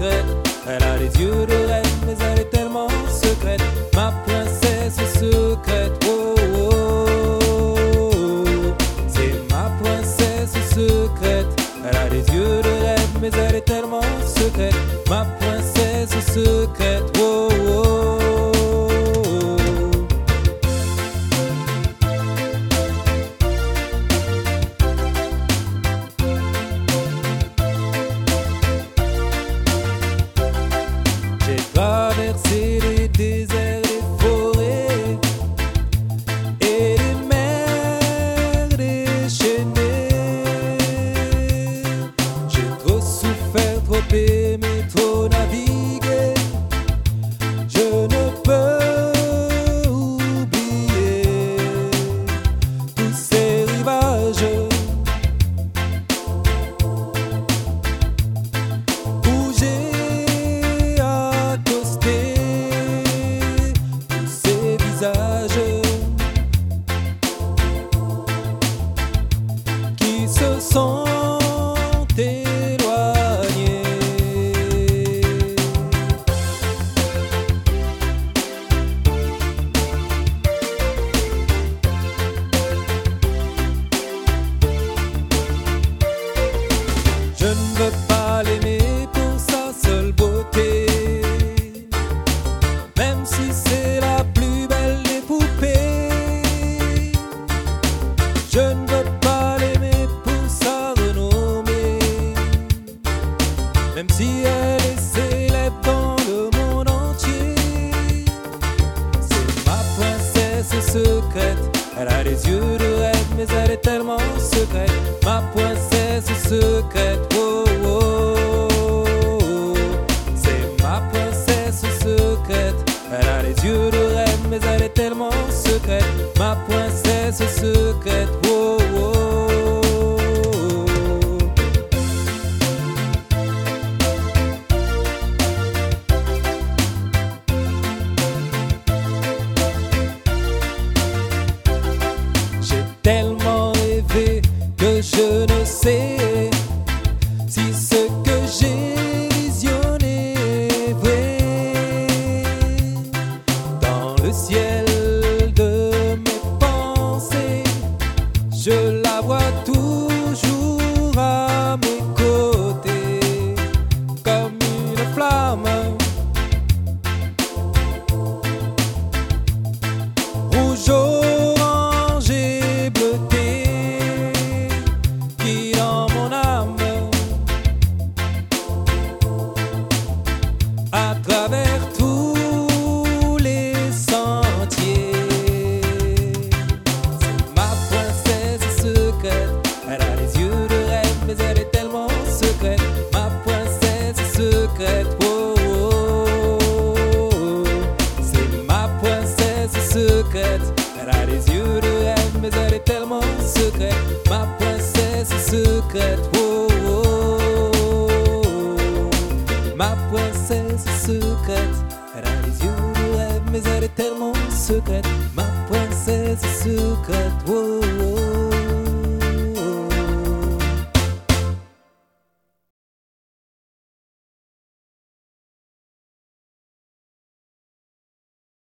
Elle a les yeux de reine, mais elle est tellement secrète. Ma princesse secrète. Oh, oh, oh. C'est ma princesse secrète. Elle a les yeux de reine, mais elle est tellement secrète. Ma princesse secrète. Je ne veux pas l'aimer pour sa seule beauté, même si c'est la plus belle des poupées. Je ne veux pas l'aimer pour sa renommée, même si elle est célèbre dans le monde entier. C'est ma princesse secrète. Elle a les yeux de Elle a les yeux de reine, mais elle est tellement secrète. Ma princesse secrète. J'ai tellement rêvé que je ne sais travers tous les sentiers, c'est ma princesse secrète. Elle a les yeux de reine, mais elle est tellement secrète. Ma princesse secrète. Oh, oh, oh. C'est ma princesse secrète. Elle a les yeux de reine, mais elle est tellement secrète. Ma princesse secrète. Secrète. Elle a les yeux de rêve, mais elle est tellement secrète. Ma princesse secrète. Oh, oh,